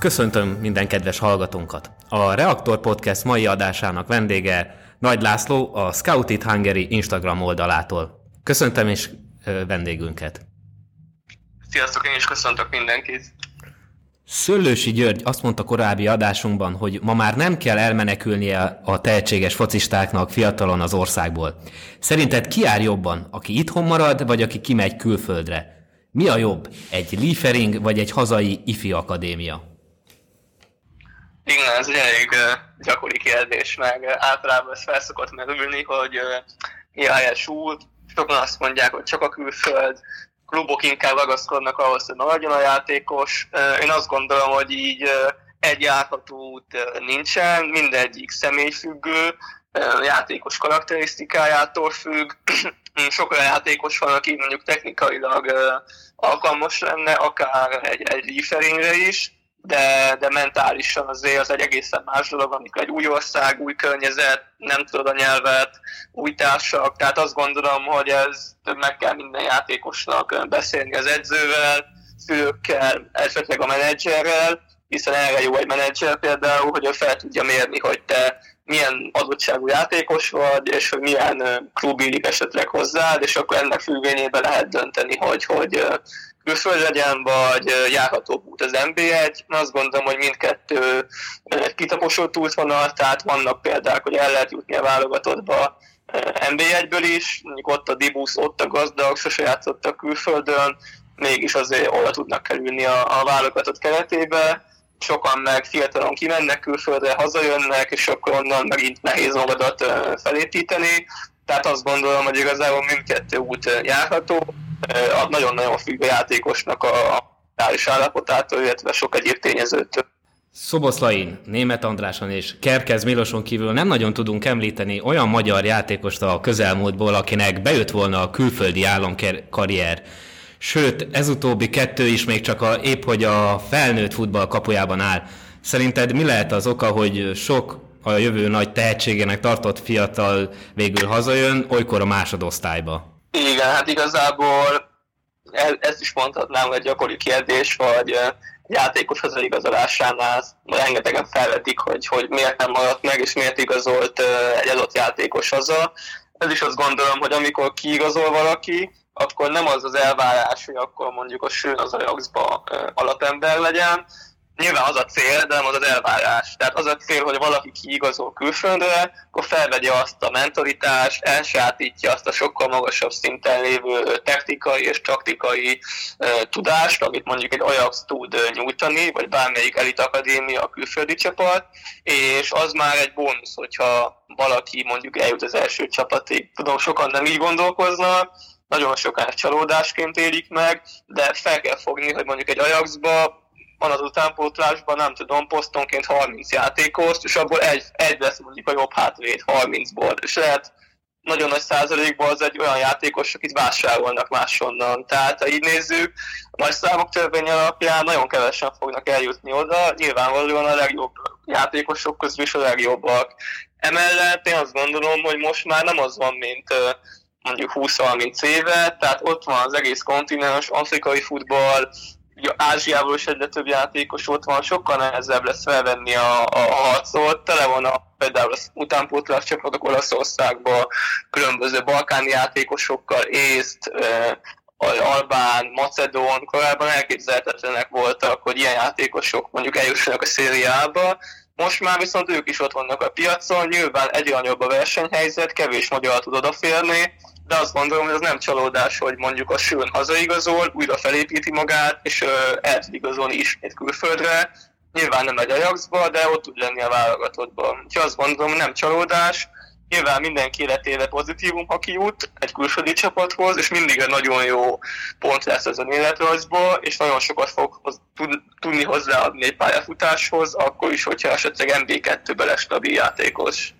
Köszöntöm minden kedves hallgatónkat! A Reaktor Podcast mai adásának vendége Nagy László, a Scout It Hungary Instagram oldalától. Köszöntöm is vendégünket! Sziasztok, én is köszöntök mindenkit! Szöllősi György azt mondta korábbi adásunkban, hogy ma már nem kell elmenekülnie a tehetséges focistáknak fiatalon az országból. Szerinted ki jár jobban, aki itthon marad, vagy aki kimegy külföldre? Mi a jobb, egy Liefering vagy egy hazai ifi akadémia? Igen, ez egy elég gyakori kérdés, meg általában ez felszokott merülni, hogy mi a helyes út. Sokan azt mondják, hogy csak a külföld, klubok inkább ragaszkodnak ahhoz, hogy maradjon a játékos. Én azt gondolom, hogy így egy járható út nincsen, mindegyik személyfüggő, játékos karakterisztikájától függ. Sok olyan játékos van, aki mondjuk technikailag alkalmas lenne, akár egy, egy is, de, de mentálisan azért az egy egészen más dolog, amikor egy új ország, új környezet, nem tudod a nyelvet, új társak, tehát azt gondolom, hogy ez meg kell minden játékosnak beszélni az edzővel, szülőkkel, esetleg a menedzserrel, hiszen erre jó egy menedzser például, hogy ő fel tudja mérni, hogy te milyen adottságú játékos vagy, és hogy milyen klub illik esetleg hozzád, és akkor ennek függvényében lehet dönteni, hogy, hogy külföld legyen, vagy járható út az NB1. Azt gondolom, hogy mindkettő egy kitaposott útvonal, tehát vannak példák, hogy el lehet jutni a válogatottba NB1-ből is, mondjuk ott a Dibusz, ott a gazdag, sose játszottak külföldön, mégis azért oda tudnak kerülni a, a válogatott keretébe, sokan meg fiatalon kimennek külföldre, hazajönnek, és akkor onnan megint nehéz magadat felépíteni. Tehát azt gondolom, hogy igazából mindkettő út járható, nagyon-nagyon függ a játékosnak a mentális állapotától, illetve sok egyéb tényezőtől. Szoboszlain, Német Andráson és Kerkez Miloson kívül nem nagyon tudunk említeni olyan magyar játékost a közelmúltból, akinek bejött volna a külföldi államkarrier. Sőt, ez utóbbi kettő is még csak a, épp, hogy a felnőtt futball kapujában áll. Szerinted mi lehet az oka, hogy sok a jövő nagy tehetségének tartott fiatal végül hazajön, olykor a másodosztályba? Igen, hát igazából ezt is mondhatnám, hogy gyakori kérdés, hogy játékos igazolássánál rengetegen felvetik, hogy, hogy miért nem maradt meg, és miért igazolt egy adott játékos haza. Ez is azt gondolom, hogy amikor kiigazol valaki, akkor nem az az elvárás, hogy akkor mondjuk a sőn az Ajaxba alapember legyen, Nyilván az a cél, de nem az az elvárás. Tehát az a cél, hogy valaki kiigazol külföldre, akkor felvegye azt a mentalitást, elsátítja azt a sokkal magasabb szinten lévő technikai és taktikai tudást, amit mondjuk egy Ajax tud nyújtani, vagy bármelyik elit akadémia, a külföldi csapat, és az már egy bónusz, hogyha valaki mondjuk eljut az első csapatig. Tudom, sokan nem így gondolkoznak, nagyon sokan csalódásként élik meg, de fel kell fogni, hogy mondjuk egy Ajaxba van az utánpótlásban, nem tudom, posztonként 30 játékos, és abból egy, egy lesz mondjuk a jobb hátvéd 30-ból, és lehet nagyon nagy százalékban az egy olyan játékos, akit vásárolnak máshonnan. Tehát ha így nézzük, a nagy számok törvény alapján nagyon kevesen fognak eljutni oda, nyilvánvalóan a legjobb játékosok közül is a legjobbak. Emellett én azt gondolom, hogy most már nem az van, mint mondjuk 20-30 éve, tehát ott van az egész kontinens, afrikai futball, Ázsiából is egyre több játékos ott van, sokkal nehezebb lesz felvenni a, a, a harcot. Tele van a, például az utánpótlás csapatok Olaszországban, különböző balkáni játékosokkal, észt, Albán, Macedón, korábban elképzelhetetlenek voltak, hogy ilyen játékosok mondjuk eljussanak a szériába. Most már viszont ők is ott vannak a piacon, nyilván egyre nagyobb a versenyhelyzet, kevés magyar tud odaférni, de azt gondolom, hogy ez nem csalódás, hogy mondjuk a Sőn hazaigazol, újra felépíti magát, és el tud igazolni ismét külföldre. Nyilván nem egy Ajaxba, de ott tud lenni a válogatottban. Úgyhogy azt gondolom, nem csalódás, nyilván mindenki életébe pozitívum, ha kijut egy külföldi csapathoz, és mindig egy nagyon jó pont lesz ez a életrajzból, és nagyon sokat fog tud, tudni hozzáadni egy pályafutáshoz, akkor is, hogyha esetleg MB2-be lesz stabil játékos.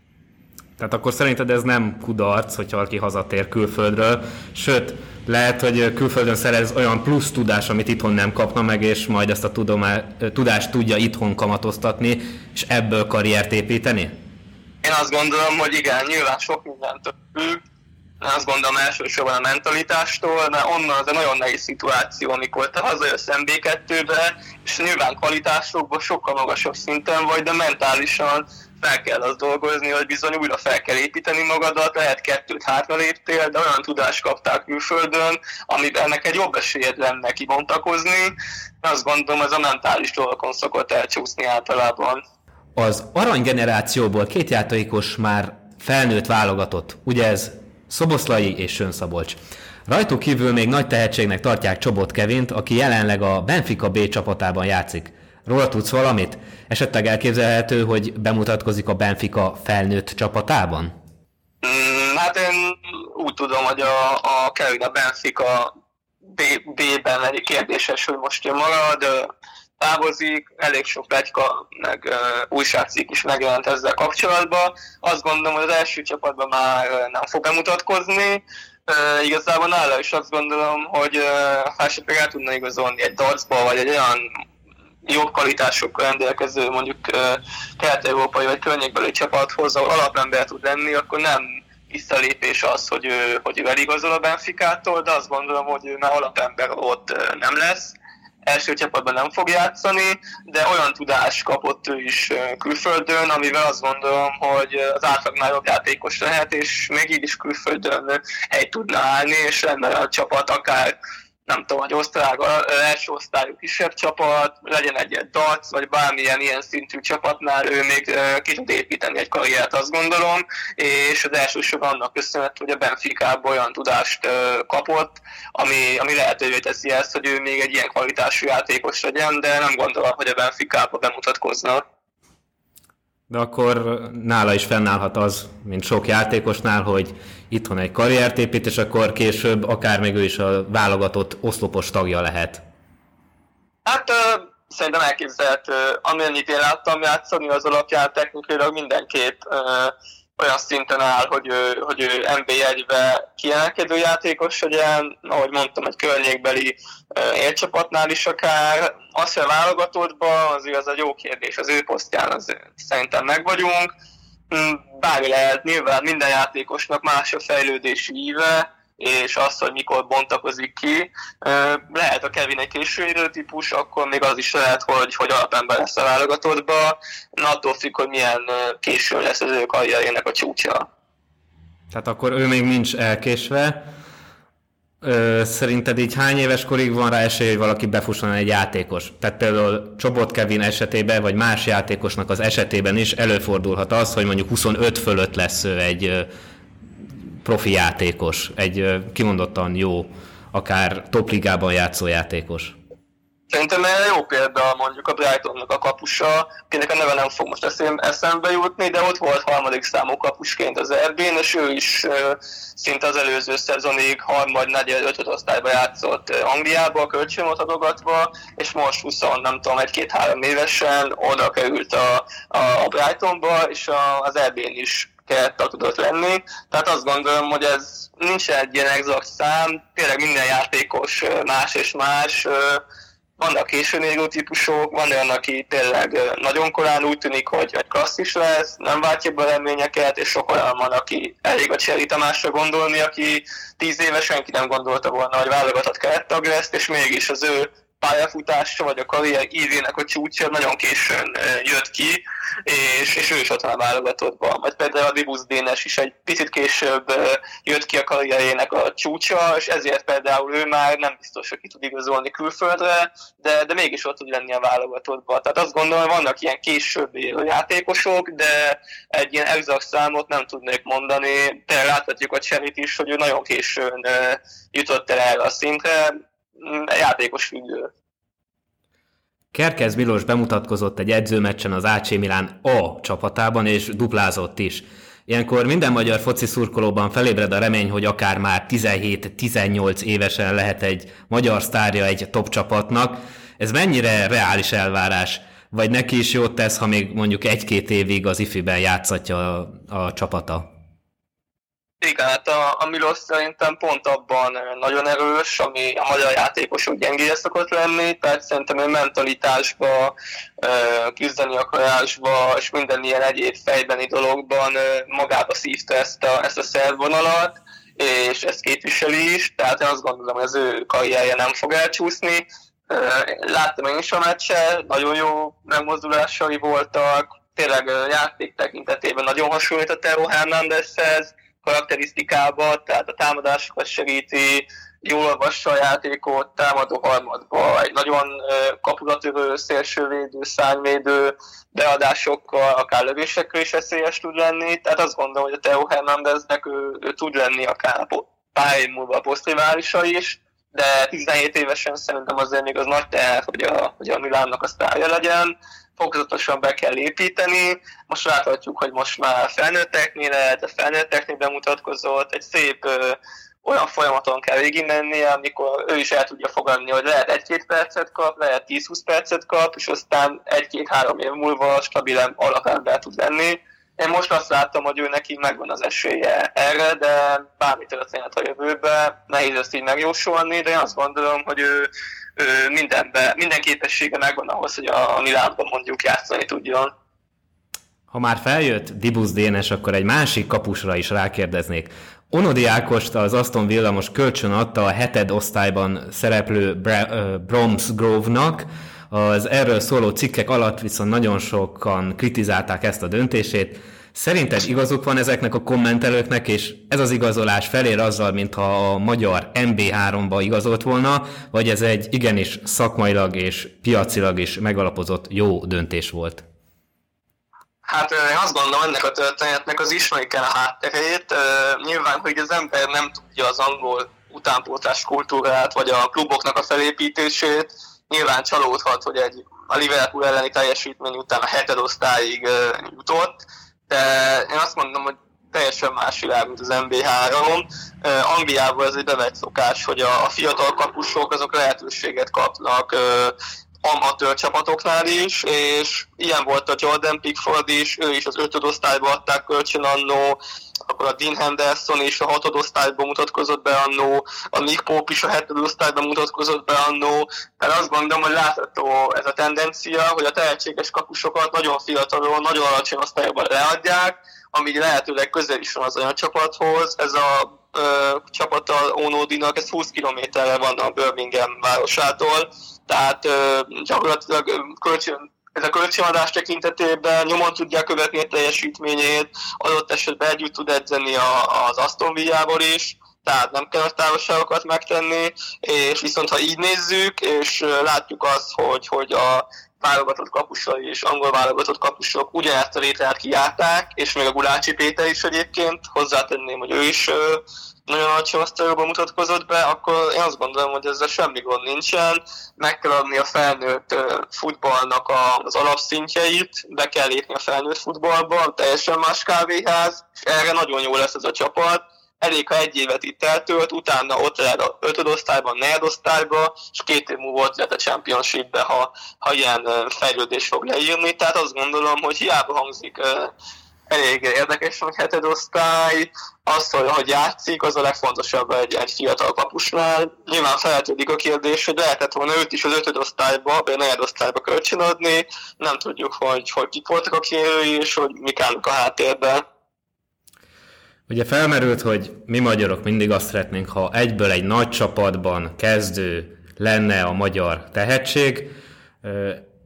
Tehát akkor szerinted ez nem kudarc, hogyha valaki hazatér külföldről, sőt, lehet, hogy külföldön szerez olyan plusz tudás, amit itthon nem kapna meg, és majd ezt a tudomá, tudást tudja itthon kamatoztatni, és ebből karriert építeni? Én azt gondolom, hogy igen, nyilván sok mindentől függ, azt gondolom elsősorban a mentalitástól, mert onnan az egy nagyon nehéz szituáció, amikor te hazajössz MB2-be, és nyilván kvalitásokban sokkal magasabb szinten vagy, de mentálisan fel kell az dolgozni, hogy bizony újra fel kell építeni magadat, lehet kettőt hátra léptél, de olyan tudást kaptál külföldön, amiben neked jobb esélyed lenne kibontakozni. Azt gondolom, ez a mentális dolgokon szokott elcsúszni általában. Az aranygenerációból két játékos már felnőtt válogatott, ugye ez Szoboszlai és Sön Szabolcs. Rajtuk kívül még nagy tehetségnek tartják Csobot Kevint, aki jelenleg a Benfica B csapatában játszik. Róla tudsz valamit? Esetleg elképzelhető, hogy bemutatkozik a Benfica felnőtt csapatában? Mm, hát én úgy tudom, hogy a, a Kevin a Benfica B-ben egy kérdéses, hogy most jön marad, távozik, elég sok plegyka, meg uh, újságcikk is megjelent ezzel kapcsolatban. Azt gondolom, hogy az első csapatban már uh, nem fog bemutatkozni. Uh, igazából nála is azt gondolom, hogy uh, ha esetleg el tudna igazolni egy dartsba, vagy egy olyan jobb kvalitásokkal rendelkező mondjuk kelet-európai vagy környékbeli csapathoz, ahol alapember tud lenni, akkor nem visszalépés az, hogy ő, hogy ő eligazol a Benficától, de azt gondolom, hogy ő már alapember ott nem lesz. Első csapatban nem fog játszani, de olyan tudást kapott ő is külföldön, amivel azt gondolom, hogy az átlagnál jobb játékos lehet, és még így is külföldön hely tudna állni, és lenne a csapat akár nem tudom, hogy osztrák, első osztályú kisebb csapat, legyen egy DAC, vagy bármilyen ilyen szintű csapatnál ő még ki tud építeni egy karriert, azt gondolom, és az elsősorban annak köszönhető, hogy a benfica olyan tudást kapott, ami, ami lehetővé teszi ezt, hogy ő még egy ilyen kvalitású játékos legyen, de nem gondolom, hogy a Benfica-ba bemutatkozna. De akkor nála is fennállhat az, mint sok játékosnál, hogy itthon egy karriert épít, és akkor később akár még ő is a válogatott oszlopos tagja lehet. Hát uh, szerintem elképzelhető. Amennyit én láttam játszani, az alapján technikailag mindenképp uh, olyan szinten áll, hogy ő, hogy ő NB1-be kiemelkedő játékos legyen, ahogy mondtam, egy környékbeli élcsapatnál is akár. Azt, hogy a válogatottban, az igaz egy jó kérdés, az ő posztján az szerintem meg vagyunk. Mm, bármi lehet, nyilván minden játékosnak más a fejlődési íve, és az, hogy mikor bontakozik ki. Lehet a Kevin egy késő típus, akkor még az is lehet, hogy, hogy alapember lesz a válogatottba, attól függ, hogy milyen késő lesz az ő karrierének a csúcsa. Tehát akkor ő még nincs elkésve. Ö, szerinted így hány éves korig van rá esély, hogy valaki befusson egy játékos? Tehát például Csobot Kevin esetében, vagy más játékosnak az esetében is előfordulhat az, hogy mondjuk 25 fölött lesz ő egy profi játékos, egy kimondottan jó, akár topligában játszó játékos. Szerintem jó példa mondjuk a Brightonnak a kapusa, akinek a neve nem fog most eszembe jutni, de ott volt harmadik számú kapusként az Erbén, és ő is szinte az előző szezonig harmad, negyed, ötöd osztályba játszott Angliába, kölcsönot adogatva, és most 20, nem tudom, egy-két-három évesen oda került a, a Brightonba, és az Erbén is kerettel tudott lenni. Tehát azt gondolom, hogy ez nincs egy ilyen exakt szám, tényleg minden játékos más és más, vannak későn égő típusok, van olyan, aki tényleg nagyon korán úgy tűnik, hogy egy klasszis lesz, nem váltja be reményeket, és sok olyan van, aki elég a Cseri Tamásra gondolni, aki tíz éve senki nem gondolta volna, hogy válogatott kerettag lesz, és mégis az ő pályafutása, vagy a karrier ívének a csúcsa nagyon későn jött ki, és, és ő is ott van a válogatottban. Vagy például a Vibusz Dénes is egy picit később jött ki a karrierjének a csúcsa, és ezért például ő már nem biztos, hogy ki tud igazolni külföldre, de, de mégis ott tud lenni a válogatottban. Tehát azt gondolom, vannak ilyen később játékosok, de egy ilyen exakt számot nem tudnék mondani. De láthatjuk a Cserit is, hogy ő nagyon későn jutott el erre a szintre, játékos függő. Kerkez Milos bemutatkozott egy edzőmeccsen az AC Milán A csapatában, és duplázott is. Ilyenkor minden magyar foci szurkolóban felébred a remény, hogy akár már 17-18 évesen lehet egy magyar sztárja egy top csapatnak. Ez mennyire reális elvárás? Vagy neki is jót tesz, ha még mondjuk egy-két évig az ifiben játszatja a, a csapata? Igen, hát a, a Milos szerintem pont abban nagyon erős, ami a magyar játékosok gyengéje szokott lenni, tehát szerintem ő mentalitásba, küzdeni akarásba, és minden ilyen egyéb fejbeni dologban magába szívta ezt a, ezt a szervonalat, és ezt képviseli is, tehát én azt gondolom, hogy az ő karrierje nem fog elcsúszni. Láttam én is a meccset, nagyon jó megmozdulásai voltak, tényleg játék tekintetében nagyon hasonlít a Tero Hernándezhez, karakterisztikába, tehát a támadásokat segíti, jól olvassa a játékot, támadó harmadba, egy nagyon kapulatörő, szélsővédő, szányvédő beadásokkal, akár lövésekkel is eszélyes tud lenni, tehát azt gondolom, hogy a Teo Hernandeznek ő, ő tud lenni akár pár év múlva a posztriválisa is, de 17 évesen szerintem azért még az nagy teher, hogy a, hogy a Milánnak a sztárja legyen, fokozatosan be kell építeni. Most láthatjuk, hogy most már felnőtteknél lehet, a felnőtteknél bemutatkozott, egy szép ö, olyan folyamaton kell végigmennie, amikor ő is el tudja fogadni, hogy lehet egy-két percet kap, lehet 10-20 percet kap, és aztán egy-két-három év múlva stabilen alapember tud lenni. Én most azt láttam, hogy ő neki megvan az esélye erre, de bármi történhet a jövőben, nehéz ezt így megjósolni, de én azt gondolom, hogy ő, mindenbe, minden képessége megvan ahhoz, hogy a Milánban mondjuk játszani tudjon. Ha már feljött Dibusz Dénes, akkor egy másik kapusra is rákérdeznék. Onodi Ákost az Aston Villa most kölcsön adta a heted osztályban szereplő Broms Grove-nak, az erről szóló cikkek alatt viszont nagyon sokan kritizálták ezt a döntését. Szerinted igazuk van ezeknek a kommentelőknek, és ez az igazolás felér azzal, mintha a magyar MB3-ba igazolt volna, vagy ez egy igenis szakmailag és piacilag is megalapozott jó döntés volt? Hát én azt gondolom, ennek a történetnek az ismeri kell a hátterét. Nyilván, hogy az ember nem tudja az angol utánpótlás kultúrát, vagy a kluboknak a felépítését, nyilván csalódhat, hogy egy a Liverpool elleni teljesítmény után a heted osztályig jutott, de én azt mondom, hogy teljesen más világ, mint az MB3. Angliában ez egy bevett szokás, hogy a fiatal kapusok azok lehetőséget kapnak amatőr csapatoknál is, és ilyen volt a Jordan Pickford is, ő is az ötödosztályba adták kölcsön annó, akkor a Dean Henderson is a hatodosztályban mutatkozott be annó, a Nick Pope is a hetedosztályban mutatkozott be annó, tehát azt gondolom, hogy látható ez a tendencia, hogy a tehetséges kapusokat nagyon fiatalon, nagyon alacsony osztályokban leadják, ami lehetőleg közel is van az olyan csapathoz. Ez a ö, csapata Onodinak, ez 20 kilométerre van a Birmingham városától, tehát ö, gyakorlatilag kölcsön, ez a kölcsönadás tekintetében nyomon tudják követni a teljesítményét, adott esetben együtt tud edzeni a, az Aston Villa-ból is, tehát nem kell a távolságokat megtenni, és viszont ha így nézzük, és látjuk azt, hogy, hogy a válogatott kapusai és angol válogatott kapusok ugyanezt a létrát kiállták, és még a Gulácsi Péter is egyébként, hozzátenném, hogy ő is nagyon alacsony osztályokban mutatkozott be, akkor én azt gondolom, hogy ezzel semmi gond nincsen. Meg kell adni a felnőtt futballnak az alapszintjeit, be kell lépni a felnőtt futballba, teljesen más kávéház, és erre nagyon jó lesz ez a csapat elég, ha egy évet itt eltölt, utána ott lehet a ötödosztályban, negyedosztályban, és két év múlva ott lehet a championshipbe, ha, ha ilyen fejlődés fog leírni. Tehát azt gondolom, hogy hiába hangzik elég érdekes, hogy hetedosztály, az, hogy, hogy játszik, az a legfontosabb egy, egy fiatal kapusnál. Nyilván feltődik a kérdés, hogy lehetett volna őt is az ötödosztályba, vagy a negyedosztályba kölcsönadni, nem tudjuk, hogy, hogy kik voltak a kérői, és hogy mik állnak a háttérben. Ugye felmerült, hogy mi magyarok mindig azt szeretnénk, ha egyből egy nagy csapatban kezdő lenne a magyar tehetség.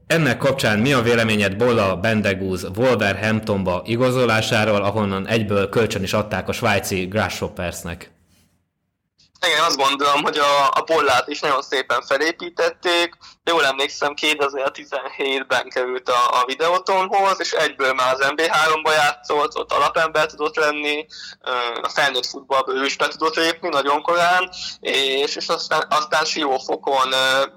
Ennek kapcsán mi a véleményed Bolla Bendegúz Wolverhamptonba igazolásáról, ahonnan egyből kölcsön is adták a svájci Grasshoppersnek? Igen, azt gondolom, hogy a, a pollát is nagyon szépen felépítették. Jól emlékszem, 2017-ben került a, a videótonhoz, és egyből már az MB3-ba játszott, ott alapember tudott lenni, a felnőtt futballba ő is be tudott lépni nagyon korán, és, és aztán, aztán siófokon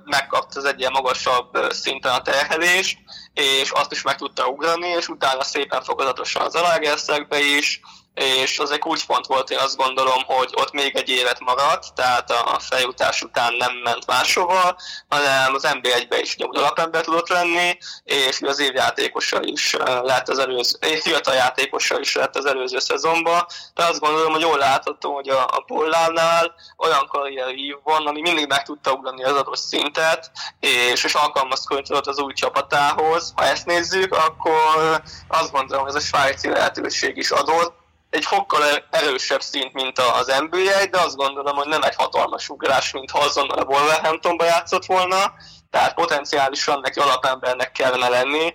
megkapta az egy ilyen magasabb szinten a terhelést, és azt is meg tudta ugrani, és utána szépen fokozatosan az Alagerszegbe is, és az egy kulcspont volt, én azt gondolom, hogy ott még egy évet maradt, tehát a feljutás után nem ment máshova, hanem az NB1-be is nyomd alapember tudott lenni, és az évjátékosa is lett az előző, fiatal játékosa is lett az előző szezonban, de azt gondolom, hogy jól látható, hogy a, a Pollánál olyan karrierív van, ami mindig meg tudta ugrani az adott szintet, és, és alkalmazkodni az új csapatához. Ha ezt nézzük, akkor azt gondolom, hogy ez a svájci lehetőség is adott, egy fokkal erősebb szint, mint az NBA, de azt gondolom, hogy nem egy hatalmas ugrás, mint ha azonnal a Wolverhamptonba játszott volna, tehát potenciálisan neki alapembernek kellene lenni,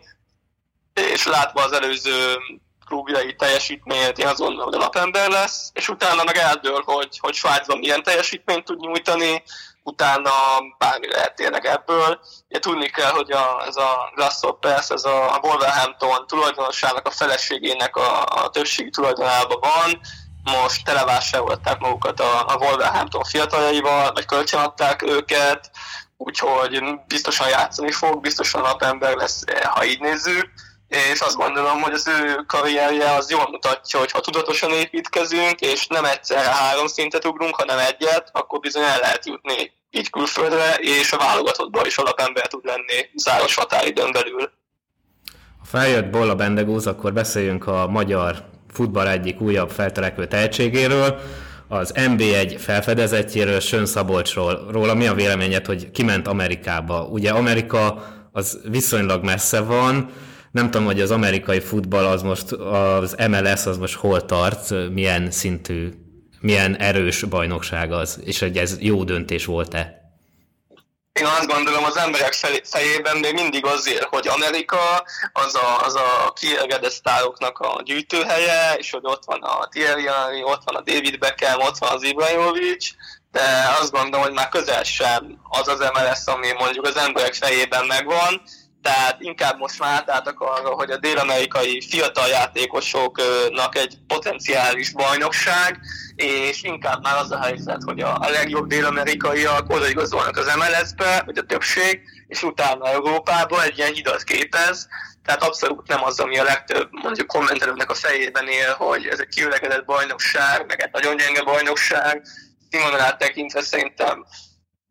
és látva az előző klubjai teljesítményét, gondolom, hogy alapember lesz, és utána meg eldől, hogy, hogy Svájcban milyen teljesítményt tud nyújtani, utána bármi lehet tényleg ebből. Ugye tudni kell, hogy a, ez a Grasshoppers, ez a Wolverhampton tulajdonosának, a feleségének a, a többségi tulajdonában van, most televásárolták magukat a, a Wolverhampton fiataljaival, vagy kölcsönadták őket, úgyhogy biztosan játszani fog, biztosan napember lesz, ha így nézzük és azt gondolom, hogy az ő karrierje az jól mutatja, hogy ha tudatosan építkezünk, és nem egyszer három szintet ugrunk, hanem egyet, akkor bizony el lehet jutni így külföldre, és a válogatottban is alapember tud lenni záros határidőn belül. Ha feljött Bolla Bendegúz, akkor beszéljünk a magyar futball egyik újabb felterekvő tehetségéről, az NB1 felfedezetjéről, Sön Szabolcsról. Róla mi a véleményed, hogy kiment Amerikába? Ugye Amerika az viszonylag messze van, nem tudom, hogy az amerikai futball az most, az MLS az most hol tart, milyen szintű, milyen erős bajnokság az, és hogy ez jó döntés volt-e? Én azt gondolom, az emberek fejében még mindig azért, hogy Amerika az a, az a kielgedett sztároknak a gyűjtőhelye, és hogy ott van a Thierry Henry, ott van a David Beckham, ott van az Ibrahimovic, de azt gondolom, hogy már közel sem az az MLS, ami mondjuk az emberek fejében megvan, tehát inkább most már átálltak arra, hogy a dél-amerikai fiatal játékosoknak egy potenciális bajnokság, és inkább már az a helyzet, hogy a, legjobb dél-amerikaiak odaigazolnak az MLS-be, vagy a többség, és utána Európába egy ilyen hidat képez, tehát abszolút nem az, ami a legtöbb mondjuk kommentelőknek a fejében él, hogy ez egy kiülegedett bajnokság, meg egy nagyon gyenge bajnokság, színvonalát tekintve szerintem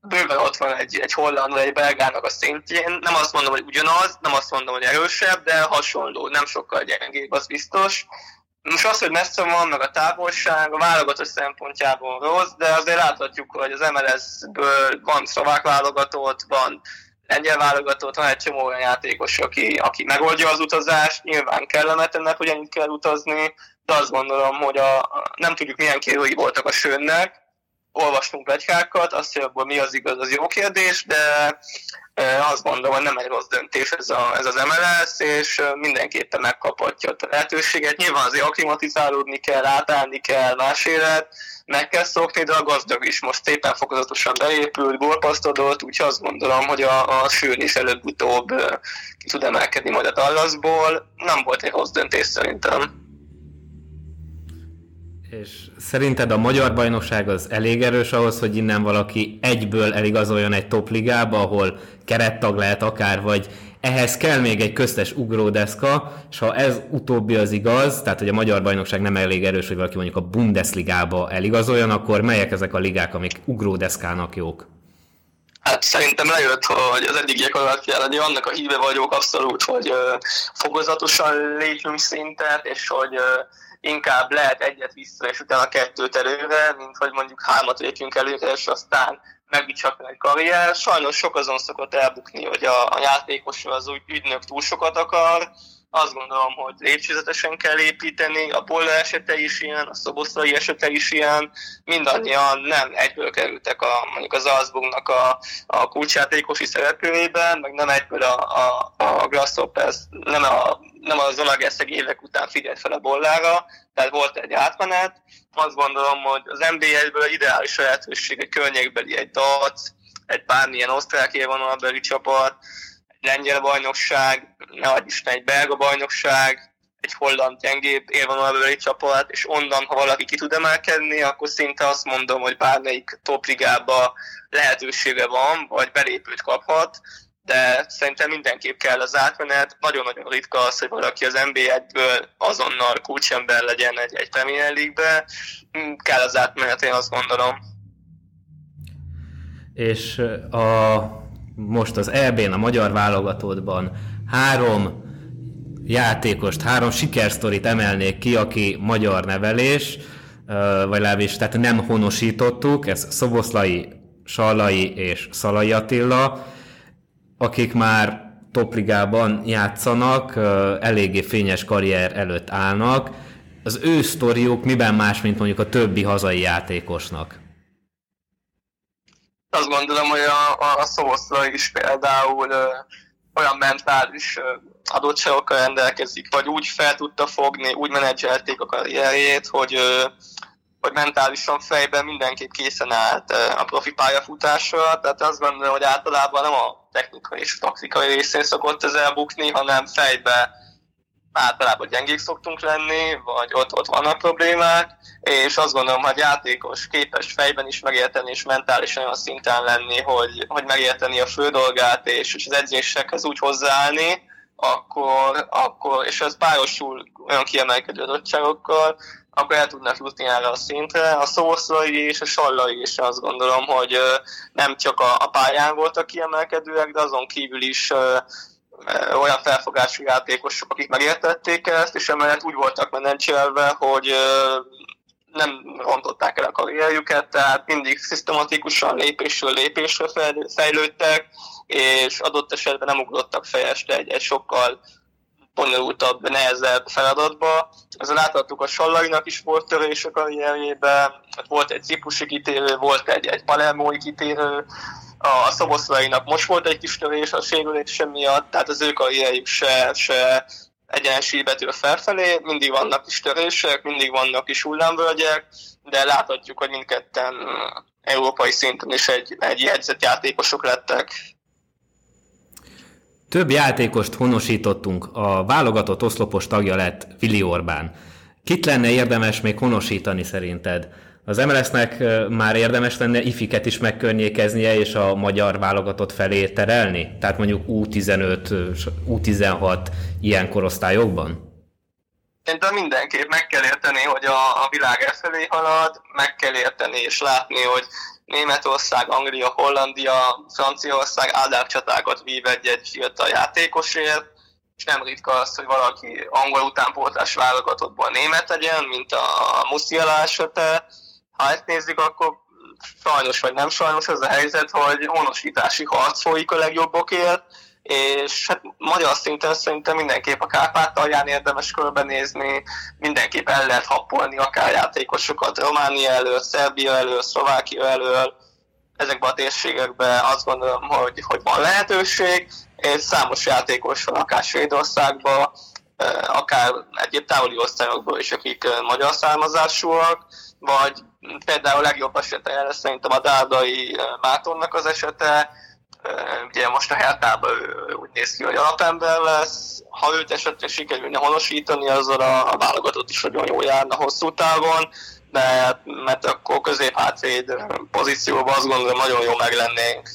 bőven ott van egy, egy holland vagy egy belgának a szintjén. Nem azt mondom, hogy ugyanaz, nem azt mondom, hogy erősebb, de hasonló, nem sokkal gyengébb, az biztos. Most az, hogy messze van, meg a távolság, a válogatott szempontjából rossz, de azért láthatjuk, hogy az MLS-ből van szlovák válogatott, van lengyel válogatott, van egy csomó olyan játékos, aki, aki megoldja az utazást, nyilván kellemetlennek, hogy ennyit kell utazni, de azt gondolom, hogy a, nem tudjuk milyen kérői voltak a sőnnek, olvastunk plegykákat, azt, hogy abból mi az igaz, az jó kérdés, de azt gondolom, hogy nem egy rossz döntés ez, a, ez az MLS, és mindenképpen megkaphatja a lehetőséget. Nyilván azért aklimatizálódni kell, átállni kell, más élet, meg kell szokni, de a gazdag is most szépen fokozatosan beépült, gólpasztodott, úgyhogy azt gondolom, hogy a, a sűn is előbb-utóbb ki tud emelkedni majd a Dallasból. Nem volt egy rossz döntés szerintem. És szerinted a magyar bajnokság az elég erős ahhoz, hogy innen valaki egyből eligazoljon egy topligába, ahol kerettag lehet akár, vagy ehhez kell még egy köztes ugródeszka, és ha ez utóbbi az igaz, tehát hogy a magyar bajnokság nem elég erős, hogy valaki mondjuk a Bundesligába eligazoljon, akkor melyek ezek a ligák, amik ugródeszkának jók? Hát szerintem lejött, hogy az eddigiek alapján hogy annak a híve vagyok abszolút, hogy fokozatosan lépjünk szintet, és hogy inkább lehet egyet vissza, és utána kettőt előre, mint hogy mondjuk hármat lépjünk előre, és aztán megbicsakni egy karrier. Sajnos sok azon szokott elbukni, hogy a, a játékos az úgy ügynök túl sokat akar, azt gondolom, hogy lépcsőzetesen kell építeni, a Boller esete is ilyen, a Szoboszlai esete is ilyen, mindannyian nem egyből kerültek a, mondjuk az Salzburgnak a, a kulcsjátékosi szereplőjében, meg nem egyből a, a, a Grasshoppers, nem, a, nem az Zalageszeg évek után figyelt fel a Bollára, tehát volt egy átmenet. Azt gondolom, hogy az NBA-ből ideális lehetőség egy környékbeli, egy DAC, egy bármilyen osztrák élvonalbeli csapat, lengyel bajnokság, ne Isten, egy belga bajnokság, egy holland gyengébb élvonalbeli csapat, és onnan, ha valaki ki tud emelkedni, akkor szinte azt mondom, hogy bármelyik topligába lehetősége van, vagy belépőt kaphat, de szerintem mindenképp kell az átmenet. Nagyon-nagyon ritka az, hogy valaki az NBA-ből azonnal kulcsember legyen egy, egy Premier League-be. Kell az átmenet, én azt gondolom. És a most az EB-n, a magyar válogatottban három játékost, három sikersztorit emelnék ki, aki magyar nevelés, vagy legalábbis tehát nem honosítottuk, ez Szoboszlai, Sallai és Szalai Attila, akik már topligában játszanak, eléggé fényes karrier előtt állnak. az ő sztoriuk miben más, mint mondjuk a többi hazai játékosnak? Azt gondolom, hogy a, a, a Szószra is például ö, olyan mentális adottságokkal rendelkezik, vagy úgy fel tudta fogni, úgy menedzselték a karrierjét, hogy ö, hogy mentálisan fejben mindenképp készen állt a profi pályafutásra, tehát azt gondolom, hogy általában nem a technikai és taktikai részén szokott ez elbukni, hanem fejbe általában gyengék szoktunk lenni, vagy ott, ott vannak problémák, és azt gondolom, hogy játékos képes fejben is megérteni, és mentálisan olyan szinten lenni, hogy, hogy megérteni a fő dolgát, és, és az edzésekhez úgy hozzáállni, akkor, akkor és ez párosul olyan kiemelkedő adottságokkal, akkor el tudnak jutni erre a szintre. A szószlai és a sallai is azt gondolom, hogy nem csak a, a pályán voltak kiemelkedőek, de azon kívül is olyan felfogású játékosok, akik megértették ezt, és emellett úgy voltak menedzselve, hogy nem rontották el a karrierjüket, tehát mindig szisztematikusan lépésről lépésre fejlődtek, és adott esetben nem ugrottak fejest egy, egy sokkal bonyolultabb, nehezebb feladatba. Ezzel láthattuk a Sallainak is volt törés a karrierjében, volt egy ciprusi kitérő, volt egy, egy palermói kitérő, a szoboszlainak most volt egy kis törés a sérülése miatt, tehát az ő karrierjük se, se egyenesi betűr felfelé, mindig vannak is törések, mindig vannak is hullámvölgyek, de láthatjuk, hogy mindketten európai szinten is egy, egy jegyzett játékosok lettek. Több játékost honosítottunk, a válogatott oszlopos tagja lett Vili Orbán. Kit lenne érdemes még honosítani szerinted? Az MLS-nek már érdemes lenne ifiket is megkörnyékeznie és a magyar válogatott felé terelni? Tehát mondjuk U15, U16 ilyen korosztályokban? Szerintem mindenképp meg kell érteni, hogy a, a világ e felé halad, meg kell érteni és látni, hogy Németország, Anglia, Hollandia, Franciaország áldárcsatákat vív egy-egy fiatal játékosért, és nem ritka az, hogy valaki angol utánpótlás válogatottból német legyen, mint a Musiala esete. Ha ezt nézzük, akkor sajnos vagy nem sajnos az a helyzet, hogy honosítási harc folyik a legjobbokért, és hát magyar szinten szerintem mindenképp a Kárpátalján érdemes körbenézni, mindenképp el lehet happolni akár játékosokat Románia elől, Szerbia elől, Szlovákia elől, ezekben a térségekben azt gondolom, hogy, hogy van lehetőség, és számos játékos van akár Svédországban, akár egyéb távoli osztályokból is, akik magyar származásúak, vagy például legjobb esete szerintem a Dárdai Mátornak az esete, Ugye most a Hertában úgy néz ki, hogy alapember lesz, ha őt esetleg sikerülne honosítani, azzal a, a válogatott is nagyon jól járna hosszú távon, de mert akkor középhátvéd pozícióban azt gondolom nagyon jó meg lennénk.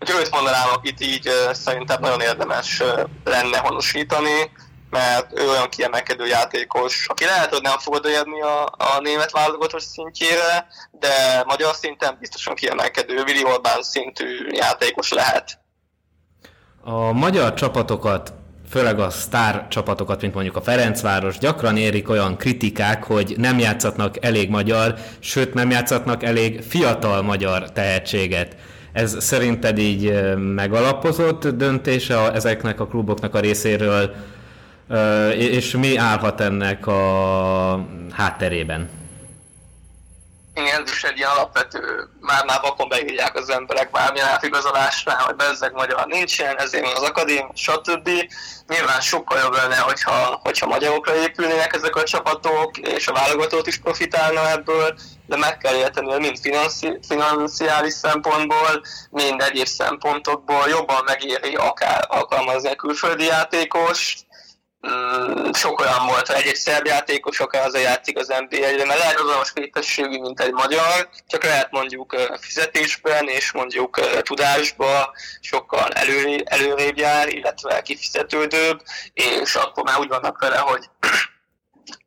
Úgyhogy őt mondanám, akit így szerintem nagyon érdemes lenne honosítani mert ő olyan kiemelkedő játékos, aki lehet, hogy nem fog odaérni a, a német válogatott szintjére, de magyar szinten biztosan kiemelkedő, Vili Orbán szintű játékos lehet. A magyar csapatokat főleg a sztár csapatokat, mint mondjuk a Ferencváros, gyakran érik olyan kritikák, hogy nem játszatnak elég magyar, sőt nem játszatnak elég fiatal magyar tehetséget. Ez szerinted így megalapozott döntése ezeknek a kluboknak a részéről, és mi állhat ennek a hátterében? Igen, ez is egy ilyen alapvető, már-már vakon beírják az emberek bármilyen átigazolásnál, hogy bezzeg magyar nincsen, ezért van az akadém, stb. Nyilván sokkal jobb lenne, hogyha, hogyha magyarokra épülnének ezek a csapatok, és a válogatót is profitálna ebből, de meg kell érteni, hogy mind finanszi, financiális szempontból, mind egyéb szempontokból jobban megéri akár alkalmazni a külföldi játékos, Mm, sok olyan volt, hogy egy-egy szerb játékos akár az játszik az NBA-re, mert lehet azonos képességű, mint egy magyar, csak lehet mondjuk fizetésben és mondjuk tudásba sokkal elő, előrébb jár, illetve kifizetődőbb, és akkor már úgy vannak vele, hogy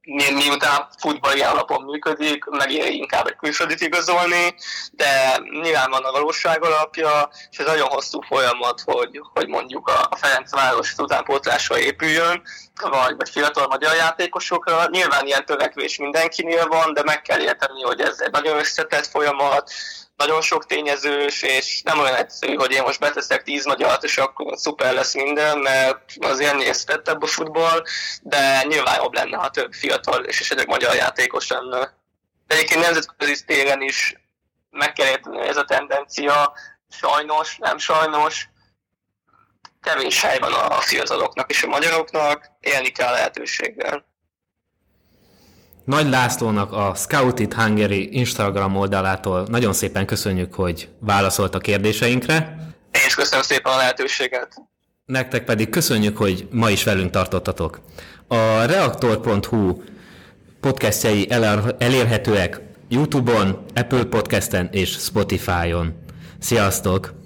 mi, miután futballi alapon működik, megéri inkább egy külföldit igazolni, de nyilván van a valóság alapja, és ez nagyon hosszú folyamat, hogy, hogy mondjuk a Ferencváros utánpótlásra épüljön, vagy, vagy fiatal magyar játékosokra. Nyilván ilyen törekvés mindenkinél van, de meg kell érteni, hogy ez egy nagyon összetett folyamat, nagyon sok tényezős, és nem olyan egyszerű, hogy én most beteszek tíz magyart, és akkor szuper lesz minden, mert azért néztettebb a futball, de nyilván jobb lenne, ha több fiatal és esetleg magyar játékos lenne. De egyébként nemzetközi téren is meg kell érteni ez a tendencia, sajnos, nem sajnos, kevés hely van a fiataloknak és a magyaroknak, élni kell a lehetőséggel. Nagy Lászlónak a Scout It Hungary Instagram oldalától nagyon szépen köszönjük, hogy válaszolt a kérdéseinkre. Én is köszönöm szépen a lehetőséget. Nektek pedig köszönjük, hogy ma is velünk tartottatok. A reaktor.hu podcastjai elérhetőek YouTube-on, Apple Podcasten és Spotify-on. Sziasztok!